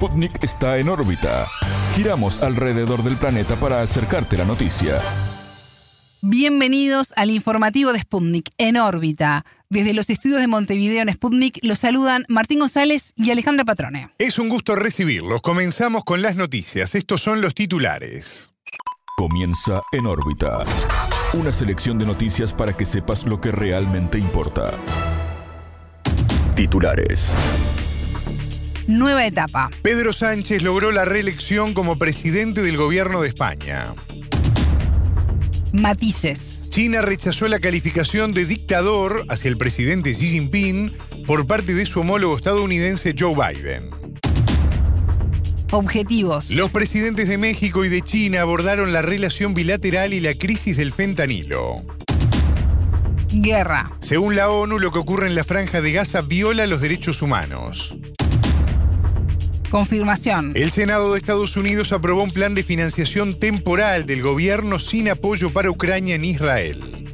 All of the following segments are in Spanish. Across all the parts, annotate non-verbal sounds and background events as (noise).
Sputnik está en órbita. Giramos alrededor del planeta para acercarte la noticia. Bienvenidos al informativo de Sputnik en órbita. Desde los estudios de Montevideo en Sputnik los saludan Martín González y Alejandra Patrone. Es un gusto recibirlos. Comenzamos con las noticias. Estos son los titulares. Comienza en órbita. Una selección de noticias para que sepas lo que realmente importa. Titulares. Nueva etapa. Pedro Sánchez logró la reelección como presidente del gobierno de España. Matices. China rechazó la calificación de dictador hacia el presidente Xi Jinping por parte de su homólogo estadounidense Joe Biden. Objetivos. Los presidentes de México y de China abordaron la relación bilateral y la crisis del fentanilo. Guerra. Según la ONU, lo que ocurre en la franja de Gaza viola los derechos humanos. Confirmación. El Senado de Estados Unidos aprobó un plan de financiación temporal del gobierno sin apoyo para Ucrania en Israel.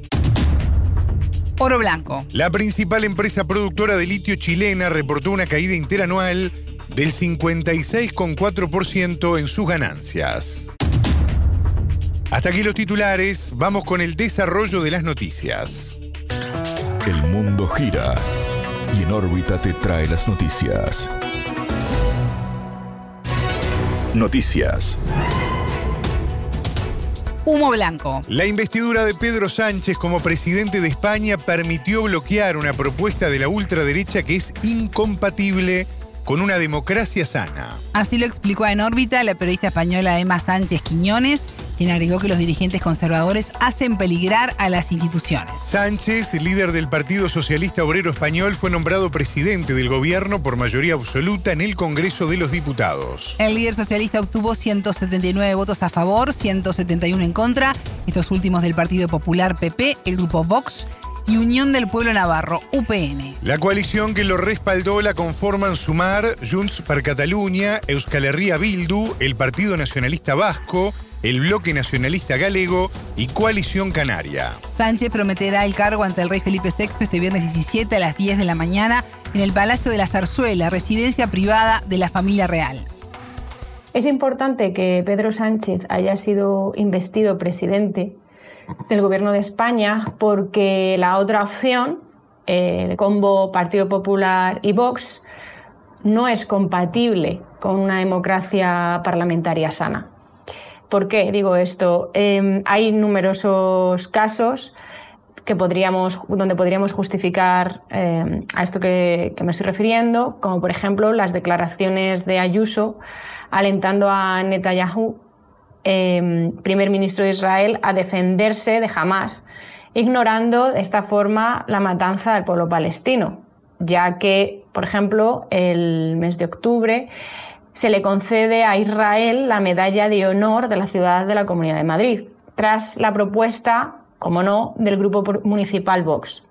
Oro Blanco. La principal empresa productora de litio chilena reportó una caída interanual del 56,4% en sus ganancias. Hasta aquí los titulares, vamos con el desarrollo de las noticias. El mundo gira y en órbita te trae las noticias. Noticias. Humo blanco. La investidura de Pedro Sánchez como presidente de España permitió bloquear una propuesta de la ultraderecha que es incompatible con una democracia sana. Así lo explicó en órbita la periodista española Emma Sánchez Quiñones, quien agregó que los dirigentes conservadores hacen peligrar a las instituciones. Sánchez, líder del Partido Socialista Obrero Español, fue nombrado presidente del gobierno por mayoría absoluta en el Congreso de los Diputados. El líder socialista obtuvo 179 votos a favor, 171 en contra, estos últimos del Partido Popular PP, el grupo Vox y Unión del Pueblo Navarro, UPN. La coalición que lo respaldó la conforman Sumar, Junts per Catalunya, Euskal Herria Bildu, el Partido Nacionalista Vasco, el Bloque Nacionalista Galego y Coalición Canaria. Sánchez prometerá el cargo ante el rey Felipe VI este viernes 17 a las 10 de la mañana en el Palacio de la Zarzuela, residencia privada de la familia real. Es importante que Pedro Sánchez haya sido investido presidente del Gobierno de España porque la otra opción, de combo Partido Popular y Vox, no es compatible con una democracia parlamentaria sana. ¿Por qué digo esto? Eh, hay numerosos casos que podríamos, donde podríamos justificar eh, a esto que, me estoy refiriendo, como por ejemplo las declaraciones de Ayuso alentando a Netanyahu eh, primer ministro de Israel a defenderse de Hamas, ignorando de esta forma la matanza del pueblo palestino, ya que, por ejemplo, el mes de octubre se le concede a Israel la medalla de honor de la ciudad de la Comunidad de Madrid, tras la propuesta, como no, del grupo municipal Vox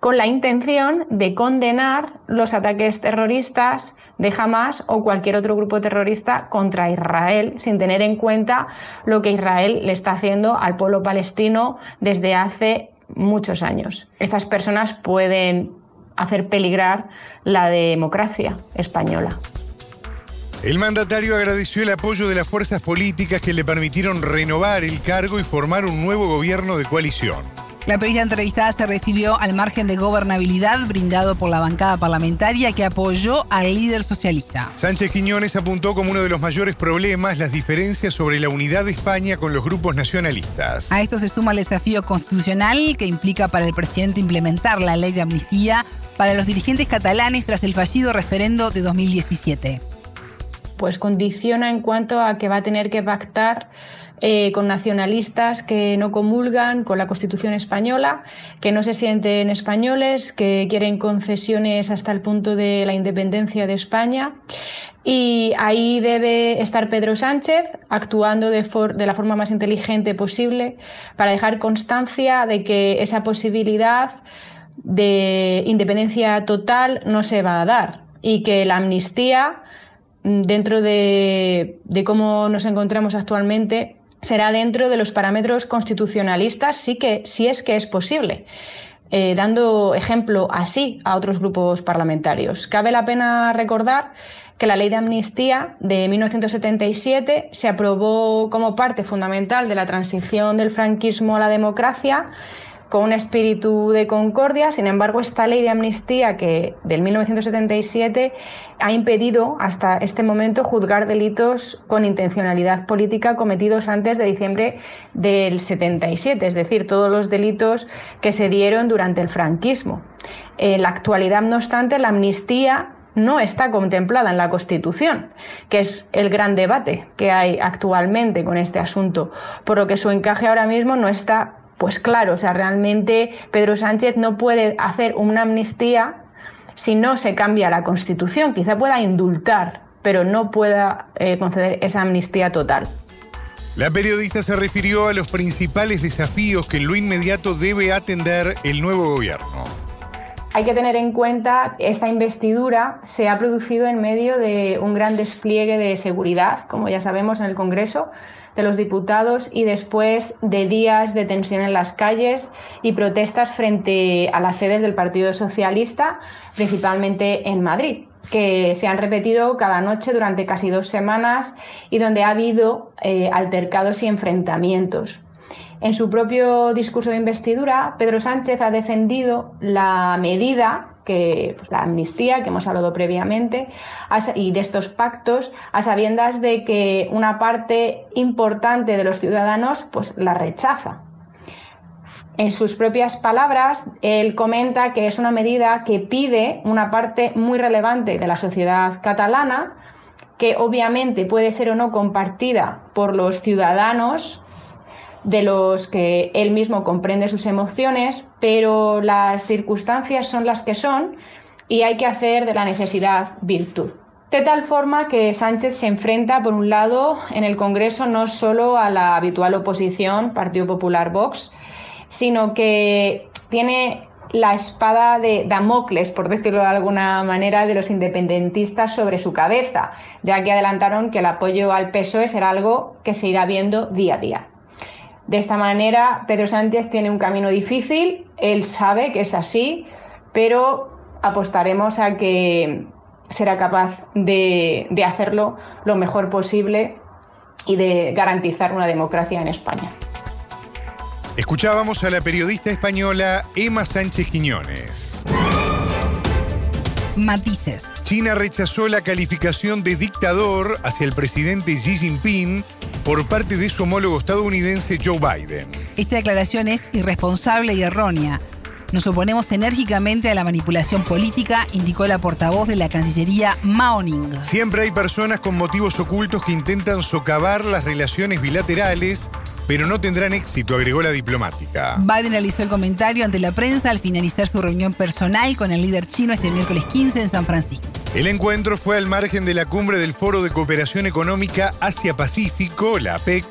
con la intención de condenar los ataques terroristas de Hamas o cualquier otro grupo terrorista contra Israel, sin tener en cuenta lo que Israel le está haciendo al pueblo palestino desde hace muchos años. Estas personas pueden hacer peligrar la democracia española. El mandatario agradeció el apoyo de las fuerzas políticas que le permitieron renovar el cargo y formar un nuevo gobierno de coalición. La periodista entrevistada se refirió al margen de gobernabilidad brindado por la bancada parlamentaria que apoyó al líder socialista. Sánchez Quiñones apuntó como uno de los mayores problemas las diferencias sobre la unidad de España con los grupos nacionalistas. A esto se suma el desafío constitucional que implica para el presidente implementar la ley de amnistía para los dirigentes catalanes tras el fallido referendo de 2017. Pues condiciona en cuanto a que va a tener que pactar eh, con nacionalistas que no comulgan con la Constitución española, que no se sienten españoles, que quieren concesiones hasta el punto de la independencia de España. Y ahí debe estar Pedro Sánchez actuando de, de la forma más inteligente posible para dejar constancia de que esa posibilidad de independencia total no se va a dar y que la amnistía dentro de, de, cómo nos encontramos actualmente será dentro de los parámetros constitucionalistas, sí que, si es que es posible. Eh, dando ejemplo así a otros grupos parlamentarios. Cabe la pena recordar que la ley de amnistía de 1977 se aprobó como parte fundamental de la transición del franquismo a la democracia con un espíritu de concordia. Sin embargo, esta ley de amnistía que del 1977 ha impedido hasta este momento juzgar delitos con intencionalidad política cometidos antes de diciembre del 77, es decir, todos los delitos que se dieron durante el franquismo. En la actualidad, no obstante, la amnistía no está contemplada en la Constitución, que es el gran debate que hay actualmente con este asunto, por lo que su encaje ahora mismo no está pues claro, o sea, realmente Pedro Sánchez no puede hacer una amnistía si no se cambia la Constitución. Quizá pueda indultar, pero no pueda eh, conceder esa amnistía total. La periodista se refirió a los principales desafíos que en lo inmediato debe atender el nuevo gobierno. Hay que tener en cuenta que esta investidura se ha producido en medio de un gran despliegue de seguridad, como ya sabemos en el Congreso, de los diputados y después de días de tensión en las calles y protestas frente a las sedes del Partido Socialista, principalmente en Madrid que se han repetido cada noche durante casi dos semanas y donde ha habido eh, altercados y enfrentamientos. En su propio discurso de investidura, Pedro Sánchez ha defendido la medida que pues, la amnistía que hemos hablado previamente y de estos pactos a sabiendas de que una parte importante de los ciudadanos pues la rechaza. En sus propias palabras, él comenta que es una medida que pide una parte muy relevante de la sociedad catalana, que obviamente puede ser o no compartida por los ciudadanos de los que él mismo comprende sus emociones, pero las circunstancias son las que son y hay que hacer de la necesidad virtud. De tal forma que Sánchez se enfrenta, por un lado, en el Congreso no solo a la habitual oposición, Partido Popular Vox, sino que tiene la espada de Damocles, por decirlo de alguna manera, de los independentistas sobre su cabeza, ya que adelantaron que el apoyo al PSOE será algo que se irá viendo día a día. De esta manera, Pedro Sánchez tiene un camino difícil, él sabe que es así, pero apostaremos a que será capaz de, hacerlo lo mejor posible y de garantizar una democracia en España. Escuchábamos a la periodista española Emma Sánchez Quiñones. Matices. China rechazó la calificación de dictador hacia el presidente Xi Jinping por parte de su homólogo estadounidense Joe Biden. Esta declaración es irresponsable y errónea. Nos oponemos enérgicamente a la manipulación política, indicó la portavoz de la Cancillería Mao Ning. Siempre hay personas con motivos ocultos que intentan socavar las relaciones bilaterales pero no tendrán éxito, agregó la diplomática. Biden realizó el comentario ante la prensa al finalizar su reunión personal con el líder chino este miércoles 15 en San Francisco. El encuentro fue al margen de la cumbre del Foro de Cooperación Económica Asia-Pacífico, la APEC,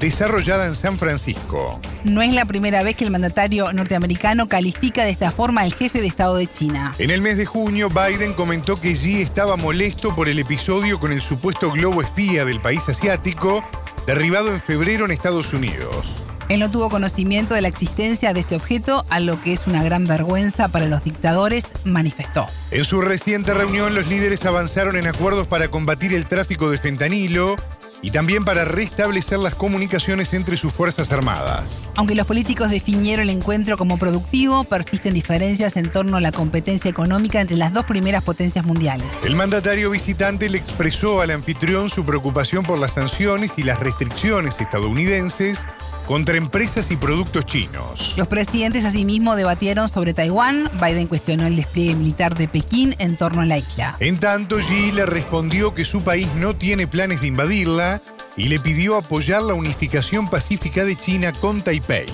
desarrollada en San Francisco. No es la primera vez que el mandatario norteamericano califica de esta forma al jefe de Estado de China. En el mes de junio, Biden comentó que Xi estaba molesto por el episodio con el supuesto globo espía del país asiático, derribado en febrero en Estados Unidos. Él no tuvo conocimiento de la existencia de este objeto, a lo que es una gran vergüenza para los dictadores, manifestó. En su reciente reunión, los líderes avanzaron en acuerdos para combatir el tráfico de fentanilo y también para restablecer las comunicaciones entre sus Fuerzas Armadas. Aunque los políticos definieron el encuentro como productivo, persisten diferencias en torno a la competencia económica entre las dos primeras potencias mundiales. El mandatario visitante le expresó al anfitrión su preocupación por las sanciones y las restricciones estadounidenses contra empresas y productos chinos. Los presidentes asimismo debatieron sobre Taiwán. Biden cuestionó el despliegue militar de Pekín en torno a la isla. En tanto, Xi le respondió que su país no tiene planes de invadirla y le pidió apoyar la unificación pacífica de China con Taipei.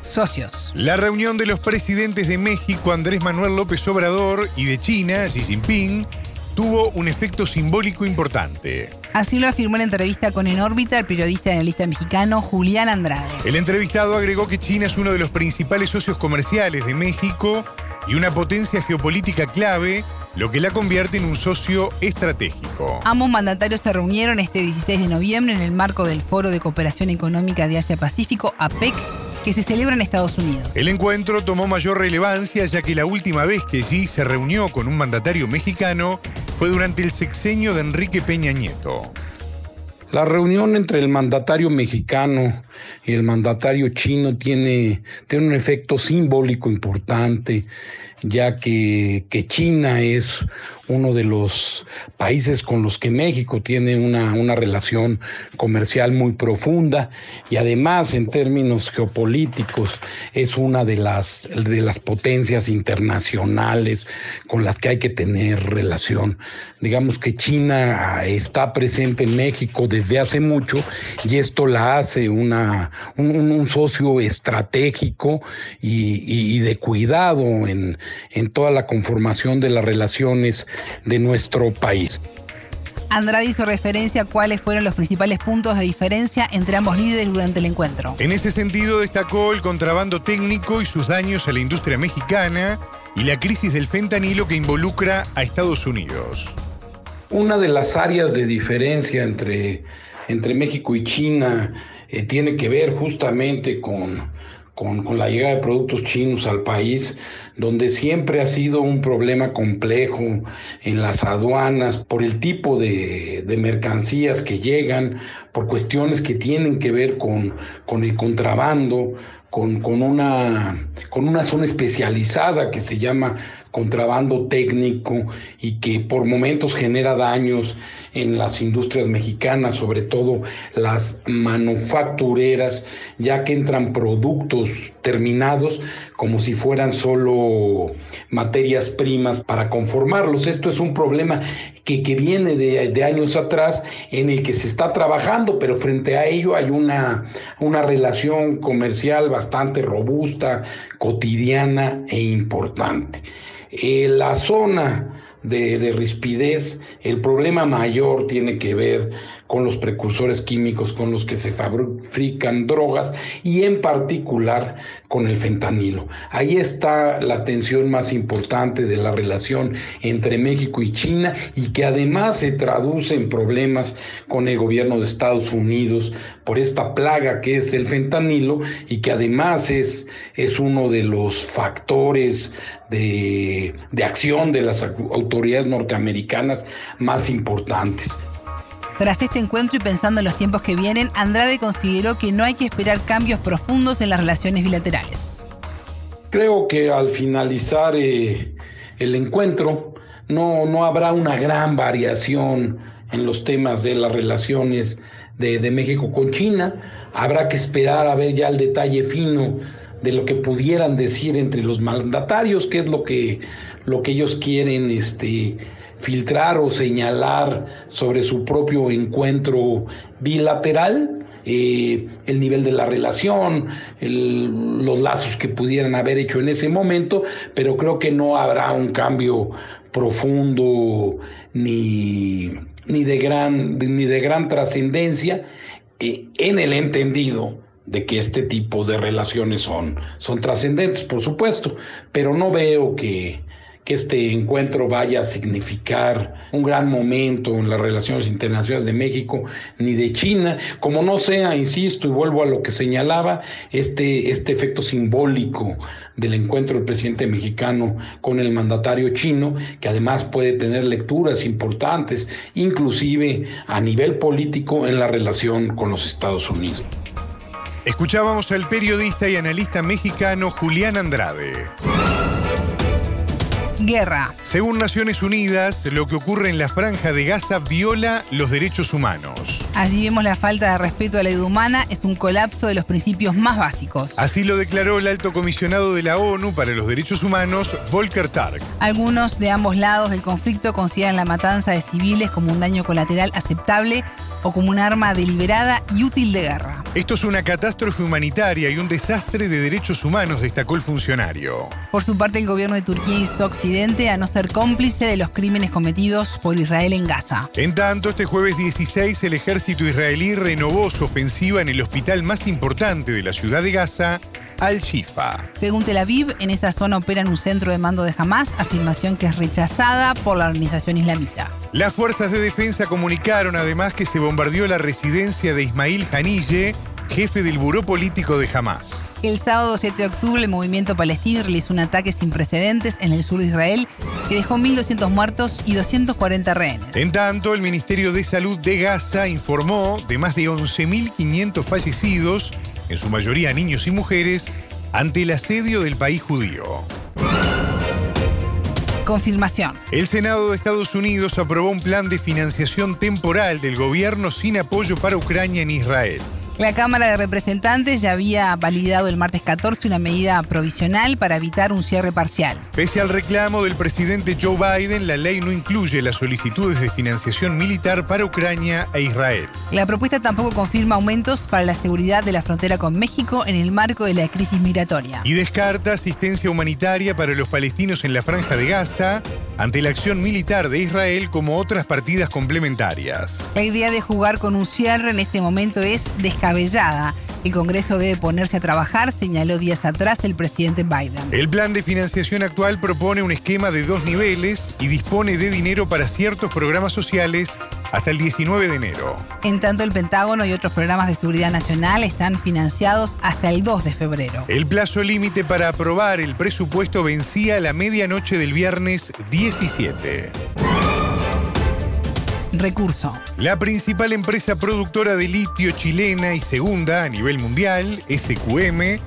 Socios. La reunión de los presidentes de México, Andrés Manuel López Obrador, y de China, Xi Jinping, tuvo un efecto simbólico importante. Así lo afirmó en entrevista con En órbita el periodista y analista mexicano Julián Andrade. El entrevistado agregó que China es uno de los principales socios comerciales de México y una potencia geopolítica clave, lo que la convierte en un socio estratégico. Ambos mandatarios se reunieron este 16 de noviembre en el marco del Foro de Cooperación Económica de Asia-Pacífico, APEC, que se celebra en Estados Unidos. El encuentro tomó mayor relevancia ya que la última vez que Xi se reunió con un mandatario mexicano fue durante el sexenio de Enrique Peña Nieto. La reunión entre el mandatario mexicano y el mandatario chino tiene, tiene un efecto simbólico importante, ya que, que China es uno de los países con los que México tiene una, una relación comercial muy profunda y además en términos geopolíticos es una de las, de las potencias internacionales con las que hay que tener relación. Digamos que China está presente en México desde hace mucho y esto la hace una, un, socio estratégico y, y, de cuidado en, en toda la conformación de las relaciones de nuestro país. Andrade hizo referencia a cuáles fueron los principales puntos de diferencia entre ambos líderes durante el encuentro. En ese sentido destacó el contrabando técnico y sus daños a la industria mexicana y la crisis del fentanilo que involucra a Estados Unidos. Una de las áreas de diferencia entre, entre México y China eh, tiene que ver justamente con con, la llegada de productos chinos al país, donde siempre ha sido un problema complejo en las aduanas por el tipo de, mercancías que llegan, por cuestiones que tienen que ver con, con el contrabando, con, con, una, con una zona especializada que se llama contrabando técnico y que por momentos genera daños en las industrias mexicanas, sobre todo las manufactureras, ya que entran productos terminados como si fueran solo materias primas para conformarlos. Esto es un problema que, que viene de, de, años atrás en el que se está trabajando, pero frente a ello hay una, una relación comercial bastante robusta, cotidiana e importante. Eh, la zona de, de, rispidez, el problema mayor tiene que ver con los precursores químicos con los que se fabrican drogas y en particular con el fentanilo. Ahí está la tensión más importante de la relación entre México y China y que además se traduce en problemas con el gobierno de Estados Unidos por esta plaga que es el fentanilo y que además es, es uno de los factores de, de acción de las autoridades norteamericanas más importantes. Tras este encuentro y pensando en los tiempos que vienen, Andrade consideró que no hay que esperar cambios profundos en las relaciones bilaterales. Creo que al finalizar eh, el encuentro no, no habrá una gran variación en los temas de las relaciones de, de, México con China. Habrá que esperar a ver ya el detalle fino de lo que pudieran decir entre los mandatarios, qué es lo que, lo que ellos quieren este, filtrar o señalar sobre su propio encuentro bilateral. Eh, el nivel de la relación, el, los lazos que pudieran haber hecho en ese momento, pero creo que no habrá un cambio profundo ni, ni de gran, ni de gran trascendencia eh, en el entendido de que este tipo de relaciones son, son trascendentes, por supuesto, pero no veo que, que este encuentro vaya a significar un gran momento en las relaciones internacionales de México ni de China, como no sea, insisto y vuelvo a lo que señalaba, este, este efecto simbólico del encuentro del presidente mexicano con el mandatario chino, que además puede tener lecturas importantes, inclusive a nivel político en la relación con los Estados Unidos. Escuchábamos al periodista y analista mexicano Julián Andrade. Guerra. Según Naciones Unidas, lo que ocurre en la franja de Gaza viola los derechos humanos. Allí vemos la falta de respeto a la vida humana, es un colapso de los principios más básicos. Así lo declaró el alto comisionado de la ONU para los Derechos Humanos, Volker Tark. Algunos de ambos lados del conflicto consideran la matanza de civiles como un daño colateral aceptable o como un arma deliberada y útil de guerra. Esto es una catástrofe humanitaria y un desastre de derechos humanos, destacó el funcionario. Por su parte, el gobierno de Turquía instó a Occidente a no ser cómplice de los crímenes cometidos por Israel en Gaza. En tanto, este jueves 16, el ejército israelí renovó su ofensiva en el hospital más importante de la ciudad de Gaza, al-Shifa. Según Tel Aviv, en esa zona operan un centro de mando de Hamas, afirmación que es rechazada por la organización islamita. Las fuerzas de defensa comunicaron además que se bombardeó la residencia de Ismail Hanille, jefe del buró político de Hamas. El sábado 7 de octubre el movimiento palestino realizó un ataque sin precedentes en el sur de Israel que dejó 1.200 muertos y 240 rehenes. En tanto, el Ministerio de Salud de Gaza informó de más de 11.500 fallecidos, en su mayoría niños y mujeres, ante el asedio del país judío. Confirmación. El Senado de Estados Unidos aprobó un plan de financiación temporal del gobierno sin apoyo para Ucrania en Israel. La Cámara de Representantes ya había validado el martes 14 una medida provisional para evitar un cierre parcial. Pese al reclamo del presidente Joe Biden, la ley no incluye las solicitudes de financiación militar para Ucrania e Israel. La propuesta tampoco confirma aumentos para la seguridad de la frontera con México en el marco de la crisis migratoria. Y descarta asistencia humanitaria para los palestinos en la franja de Gaza ante la acción militar de Israel como otras partidas complementarias. La idea de jugar con un cierre en este momento es descartar el Congreso debe ponerse a trabajar, señaló días atrás el presidente Biden. El plan de financiación actual propone un esquema de dos niveles y dispone de dinero para ciertos programas sociales hasta el 19 de enero. En tanto, el Pentágono y otros programas de seguridad nacional están financiados hasta el 2 de febrero. El plazo límite para aprobar el presupuesto vencía a la medianoche del viernes 17 recurso. La principal empresa productora de litio chilena y segunda a nivel mundial, SQM,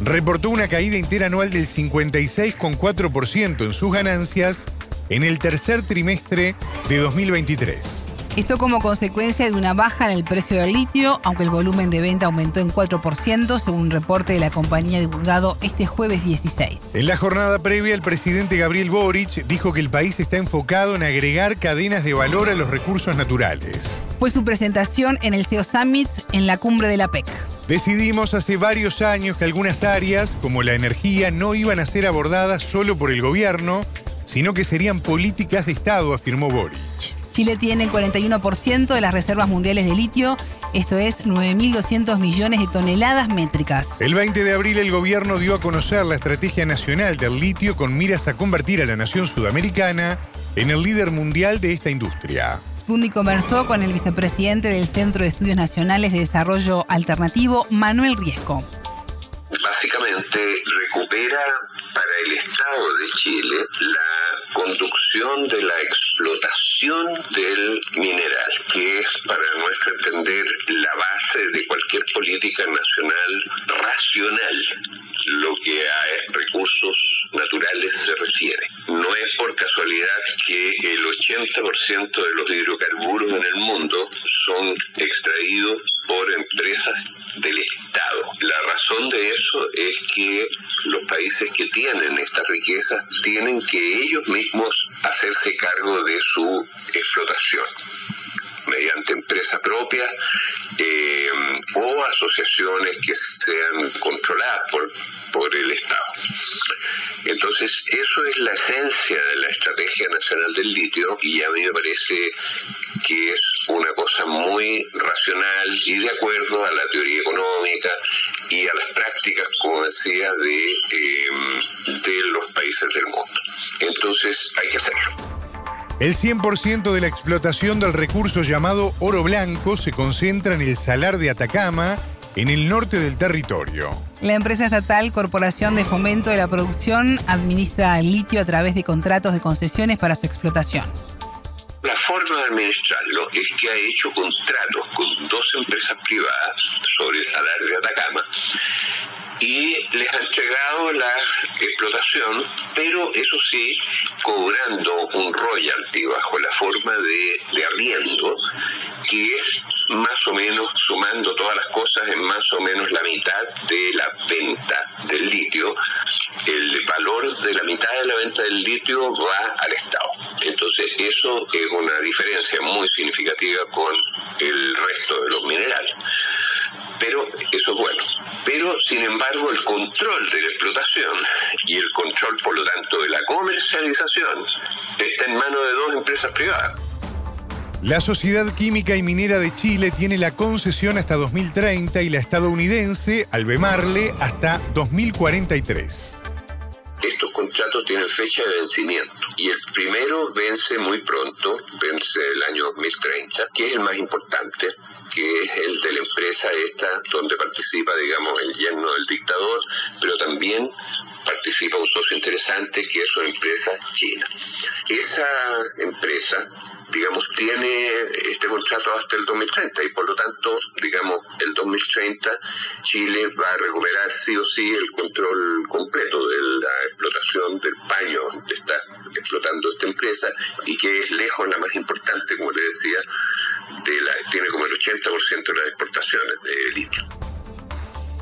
reportó una caída interanual del 56,4% en sus ganancias en el tercer trimestre de 2023. Esto como consecuencia de una baja en el precio del litio, aunque el volumen de venta aumentó en 4%, según un reporte de la compañía divulgado este jueves 16. En la jornada previa, el presidente Gabriel Boric dijo que el país está enfocado en agregar cadenas de valor a los recursos naturales. Fue su presentación en el CEO Summit en la cumbre de la PEC. Decidimos hace varios años que algunas áreas, como la energía, no iban a ser abordadas solo por el gobierno, sino que serían políticas de Estado, afirmó Boric. Chile tiene el 41% de las reservas mundiales de litio, esto es 9.200 millones de toneladas métricas. El 20 de abril el gobierno dio a conocer la Estrategia Nacional del Litio con miras a convertir a la nación sudamericana en el líder mundial de esta industria. Spundi conversó con el vicepresidente del Centro de Estudios Nacionales de Desarrollo Alternativo, Manuel Riesco. Básicamente recupera para el Estado de Chile la conducción de la explotación del mineral, que es, para nuestro entender, la base de cualquier política nacional racional, lo que a recursos naturales se refiere. No es por casualidad que el 80% de los hidrocarburos en el mundo son extraídos por empresas del Estado. La razón de eso es que los países que tienen estas riquezas tienen que ellos mismos hacerse cargo de su explotación mediante empresa propia eh, o asociaciones que sean controladas por, por el Estado. Entonces, eso es la esencia de la Estrategia Nacional del Litio y a mí me parece que es una cosa muy racional y de acuerdo a la teoría económica y a las prácticas, como decía, de, eh, de los países del mundo. Entonces, hay que hacerlo. El 100% de la explotación del recurso llamado oro blanco se concentra en el salar de Atacama, en el norte del territorio. La empresa estatal Corporación de Fomento de la Producción administra el litio a través de contratos de concesiones para su explotación. La forma de administrarlo es que ha hecho contratos con dos empresas privadas sobre el salar de Atacama y les ha entregado la explotación, pero eso sí, cobrando un royalty bajo la forma de, de arriendo, que es más o menos, sumando todas las cosas, en más o menos la mitad de la venta del litio. El valor de la mitad de la venta del litio va al Estado. Entonces, eso es una diferencia muy significativa con el resto de los minerales pero eso es bueno. Pero, sin embargo, el control de la explotación y el control, por lo tanto, de la comercialización está en manos de dos empresas privadas. La Sociedad Química y Minera de Chile tiene la concesión hasta 2030 y la estadounidense, Albemarle, hasta 2043. Estos contratos tienen fecha de vencimiento. Y el primero vence muy pronto, vence el año 2030, que es el más importante, que es el de la empresa esta, donde participa, digamos, el yerno del dictador, pero también participa un socio interesante que es una empresa china. Esa empresa, digamos, tiene este contrato hasta el 2030 y por lo tanto, digamos, el 2030 Chile va a recuperar sí o sí el control completo de la explotación del paño que está explotando esta empresa y que es lejos la más importante, como le decía, de la, tiene como el 80% de las exportaciones de litio.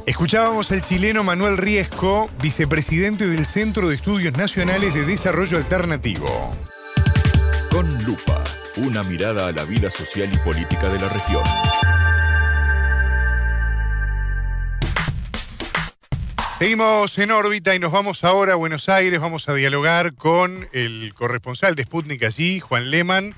Escuchábamos al chileno Manuel Riesco, vicepresidente del Centro de Estudios Nacionales de Desarrollo Alternativo. Con lupa, una mirada a la vida social y política de la región. Seguimos en órbita y nos vamos ahora a Buenos Aires. Vamos a dialogar con el corresponsal de Sputnik allí, Juan Lehmann,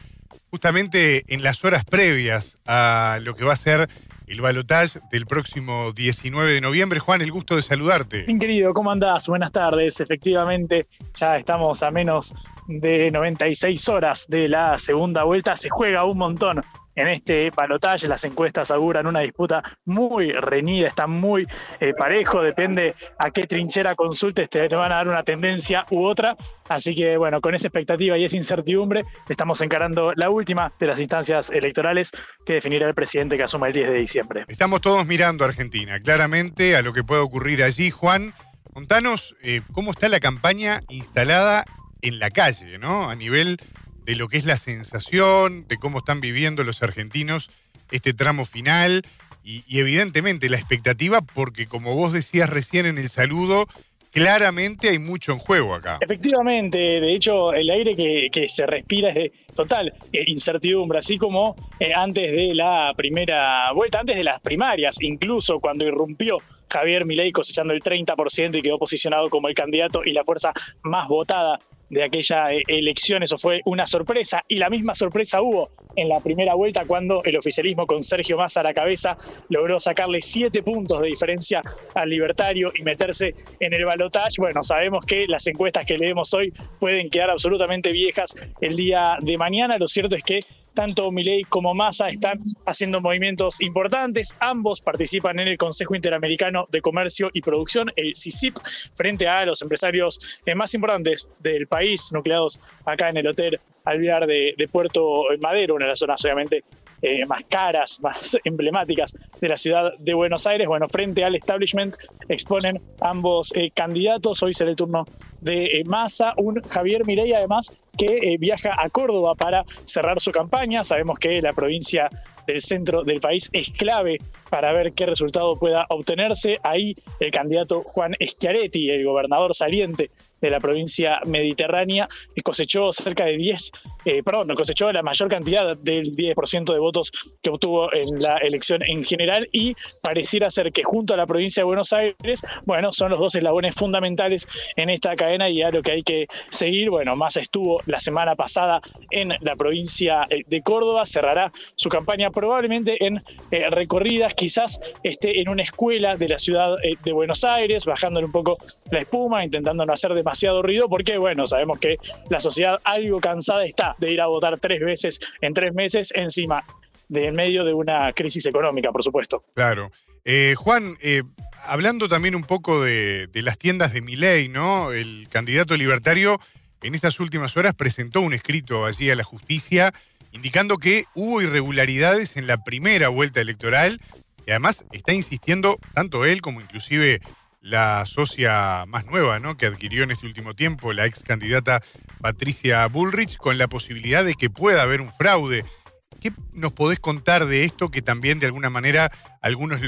justamente en las horas previas a lo que va a ser el balotaje del próximo 19 de noviembre. Juan, el gusto de saludarte. Bien querido, ¿cómo andás? Buenas tardes. Efectivamente, ya estamos a menos de 96 horas de la segunda vuelta. Se juega un montón en este balotaje. Las encuestas auguran una disputa muy reñida, está muy eh, parejo, depende a qué trinchera consultes, te, van a dar una tendencia u otra. Así que bueno, con esa expectativa y esa incertidumbre, estamos encarando la última de las instancias electorales que definirá el presidente que asuma el 10 de diciembre. Estamos todos mirando a Argentina, claramente a lo que puede ocurrir allí. Juan, contanos eh, cómo está la campaña instalada en la calle, ¿no? A nivel de lo que es la sensación, de cómo están viviendo los argentinos este tramo final y, evidentemente la expectativa, porque como vos decías recién en el saludo, claramente hay mucho en juego acá. Efectivamente, de hecho el aire que, se respira es de total eh, incertidumbre, así como eh, antes de la primera vuelta, antes de las primarias, incluso cuando irrumpió Javier Milei cosechando el 30% y quedó posicionado como el candidato y la fuerza más votada de aquella eh, elección. Eso fue una sorpresa y la misma sorpresa hubo en la primera vuelta cuando el oficialismo con Sergio Massa a la cabeza logró sacarle siete puntos de diferencia al libertario y meterse en el balotaje. Bueno, sabemos que las encuestas que leemos hoy pueden quedar absolutamente viejas el día de mañana. Lo cierto es que tanto Milei como Massa están haciendo movimientos importantes. Ambos participan en el Consejo Interamericano de Comercio y Producción, el CICIP, frente a los empresarios eh, más importantes del país, nucleados acá en el Hotel Alvear de, Puerto Madero, una de las zonas obviamente eh, más caras, más (laughs) emblemáticas de la ciudad de Buenos Aires. Bueno, frente al establishment exponen ambos eh, candidatos. Hoy será el turno de Massa, un Javier Mirey además que viaja a Córdoba para cerrar su campaña. Sabemos que la provincia del centro del país es clave para ver qué resultado pueda obtenerse. Ahí el candidato Juan Schiaretti, el gobernador saliente de la provincia mediterránea, cosechó cerca de 10, eh, perdón, cosechó la mayor cantidad del 10% de votos que obtuvo en la elección en general y pareciera ser que junto a la provincia de Buenos Aires, bueno, son los dos eslabones fundamentales en esta cadena y a lo que hay que seguir. Bueno, más estuvo la semana pasada en la provincia eh, de Córdoba, cerrará su campaña probablemente en eh, recorridas quizás esté en una escuela de la ciudad eh, de Buenos Aires, bajándole un poco la espuma, intentando no hacer demasiado ruido, porque bueno, sabemos que la sociedad algo cansada está de ir a votar tres veces en tres meses encima de en medio de una crisis económica, por supuesto. Claro. Juan, hablando también un poco de, de las tiendas de Miley, ¿no? El candidato libertario en estas últimas horas presentó un escrito allí a la justicia indicando que hubo irregularidades en la primera vuelta electoral y además está insistiendo tanto él como inclusive la socia más nueva, ¿no? Que adquirió en este último tiempo, la ex candidata Patricia Bullrich, con la posibilidad de que pueda haber un fraude. ¿Qué nos podés contar de esto que también de alguna manera algunos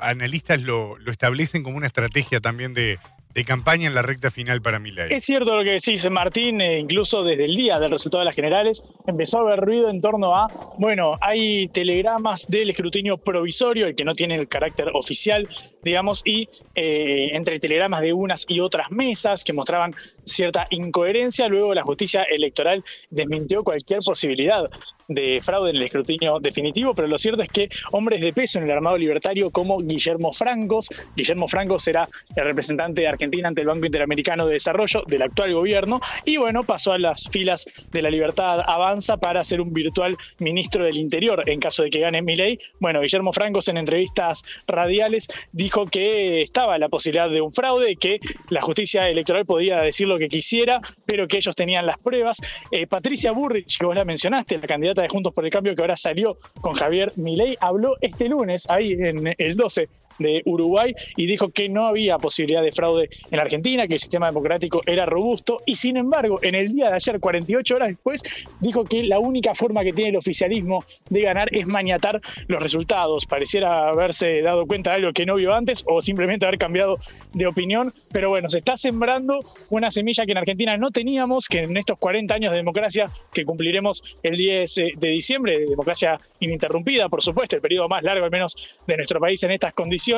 analistas lo, lo establecen como una estrategia también de, de campaña en la recta final para Milei. Es cierto lo que decís, Martín, eh, incluso desde el día del resultado de las generales empezó a haber ruido en torno a, bueno, hay telegramas del escrutinio provisorio, el que no tiene el carácter oficial, digamos, y eh, entre telegramas de unas y otras mesas que mostraban cierta incoherencia. Luego la justicia electoral desmintió cualquier posibilidad de fraude en el escrutinio definitivo, pero lo cierto es que hombres de peso en el armado libertario como Guillermo Francos, Guillermo Francos era el representante de Argentina ante el Banco Interamericano de Desarrollo del actual gobierno y bueno, pasó a las filas de la Libertad Avanza para ser un virtual ministro del Interior en caso de que gane Milei. Bueno, Guillermo Francos en entrevistas radiales dijo que estaba la posibilidad de un fraude, que la justicia electoral podía decir lo que quisiera, pero que ellos tenían las pruebas. Eh, Patricia Burrich, que vos la mencionaste, la candidata de Juntos por el Cambio que ahora salió con Javier Milei, habló este lunes, ahí en el 12 de Uruguay y dijo que no había posibilidad de fraude en la Argentina, que el sistema democrático era robusto y sin embargo en el día de ayer, 48 horas después, dijo que la única forma que tiene el oficialismo de ganar es maniatar los resultados. Pareciera haberse dado cuenta de algo que no vio antes o simplemente haber cambiado de opinión, pero bueno, se está sembrando una semilla que en Argentina no teníamos, que en estos 40 años de democracia que cumpliremos el 10 de diciembre, de democracia ininterrumpida, por supuesto, el periodo más largo al menos de nuestro país en estas condiciones,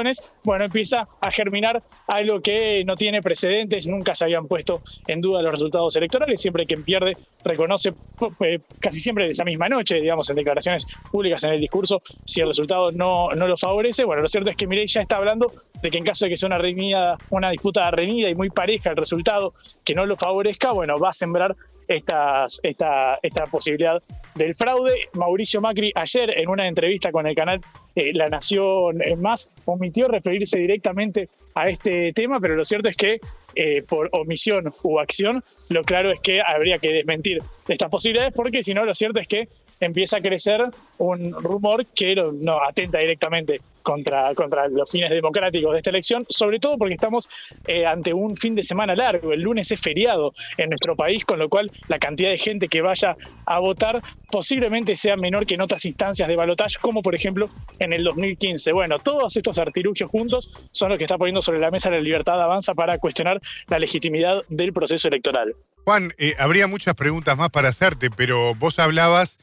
bueno, empieza a germinar algo que no tiene precedentes, nunca se habían puesto en duda los resultados electorales, siempre quien pierde reconoce eh, casi siempre de esa misma noche, digamos, en declaraciones públicas, en el discurso, si el resultado no, no lo favorece. Bueno, lo cierto es que Mirei ya está hablando de que en caso de que sea una, reñida, una disputa reñida y muy pareja el resultado que no lo favorezca, bueno, va a sembrar esta, esta posibilidad del fraude. Mauricio Macri ayer en una entrevista con el canal eh, La Nación Más omitió referirse directamente a este tema, pero lo cierto es que eh, por omisión u acción, lo claro es que habría que desmentir estas posibilidades porque si no, lo cierto es que empieza a crecer un rumor que no atenta directamente contra, contra los fines democráticos de esta elección, sobre todo porque estamos eh, ante un fin de semana largo. El lunes es feriado en nuestro país, con lo cual la cantidad de gente que vaya a votar posiblemente sea menor que en otras instancias de balotaje, como por ejemplo en el 2015. Bueno, todos estos artilugios juntos son los que está poniendo sobre la mesa la libertad avanza para cuestionar la legitimidad del proceso electoral. Juan, eh, habría muchas preguntas más para hacerte, pero vos hablabas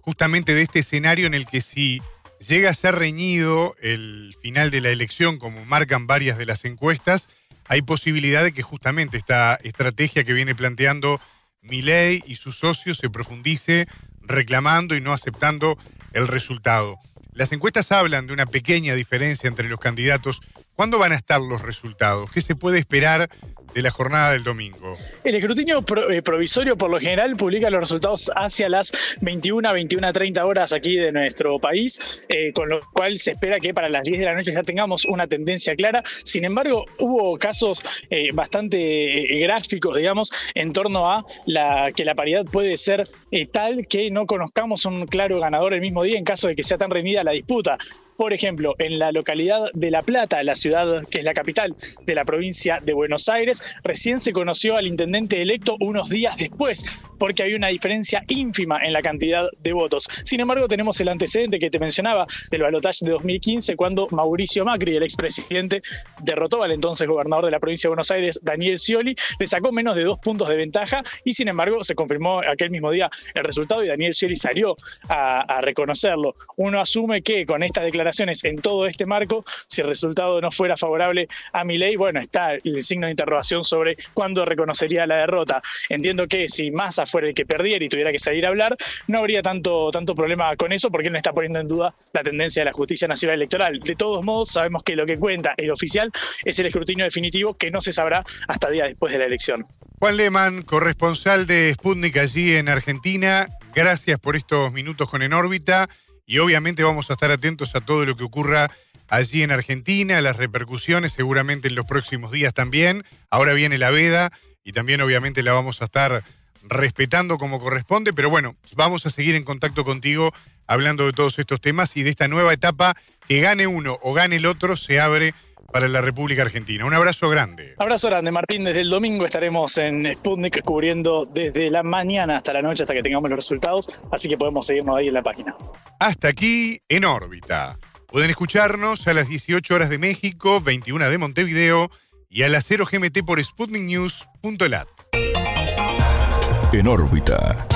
justamente de este escenario en el que si llega a ser reñido el final de la elección, como marcan varias de las encuestas, hay posibilidad de que justamente esta estrategia que viene planteando Milei y sus socios se profundice reclamando y no aceptando el resultado. Las encuestas hablan de una pequeña diferencia entre los candidatos. ¿Cuándo van a estar los resultados? ¿Qué se puede esperar de la jornada del domingo. El escrutinio eh, provisorio por lo general publica los resultados hacia las 21, 21, 30 horas aquí de nuestro país, eh, con lo cual se espera que para las 10 de la noche ya tengamos una tendencia clara. Sin embargo, hubo casos eh, bastante gráficos, digamos, en torno a la, que la paridad puede ser tal que no conozcamos un claro ganador el mismo día en caso de que sea tan reñida la disputa. Por ejemplo, en la localidad de La Plata, la ciudad que es la capital de la provincia de Buenos Aires, recién se conoció al intendente electo unos días después, porque había una diferencia ínfima en la cantidad de votos. Sin embargo, tenemos el antecedente que te mencionaba del balotaje de 2015, cuando Mauricio Macri, el expresidente, derrotó al entonces gobernador de la provincia de Buenos Aires, Daniel Scioli, le sacó menos de dos puntos de ventaja y sin embargo se confirmó aquel mismo día el resultado y Daniel Scioli salió a, a reconocerlo. Uno asume que con esta declaración en todo este marco, si el resultado no fuera favorable a mi ley, bueno, está el signo de interrogación sobre cuándo reconocería la derrota. Entiendo que si Massa fuera el que perdiera y tuviera que salir a hablar, no habría tanto, tanto problema con eso porque él no está poniendo en duda la tendencia de la justicia nacional electoral. De todos modos, sabemos que lo que cuenta el oficial es el escrutinio definitivo que no se sabrá hasta día después de la elección. Juan Lehmann, corresponsal de Sputnik allí en Argentina, gracias por estos minutos con En órbita y obviamente vamos a estar atentos a todo lo que ocurra allí en Argentina, las repercusiones seguramente en los próximos días también. Ahora viene la veda y también obviamente la vamos a estar respetando como corresponde, pero bueno, vamos a seguir en contacto contigo hablando de todos estos temas y de esta nueva etapa que gane uno o gane el otro se abre para la República Argentina. Un abrazo grande. Abrazo grande, Martín. Desde el domingo estaremos en Sputnik cubriendo desde la mañana hasta la noche hasta que tengamos los resultados, así que podemos seguirnos ahí en la página. Hasta aquí en órbita. Pueden escucharnos a las 18 horas de México, 21 de Montevideo y a las 0 GMT por sputniknews.lat. En órbita.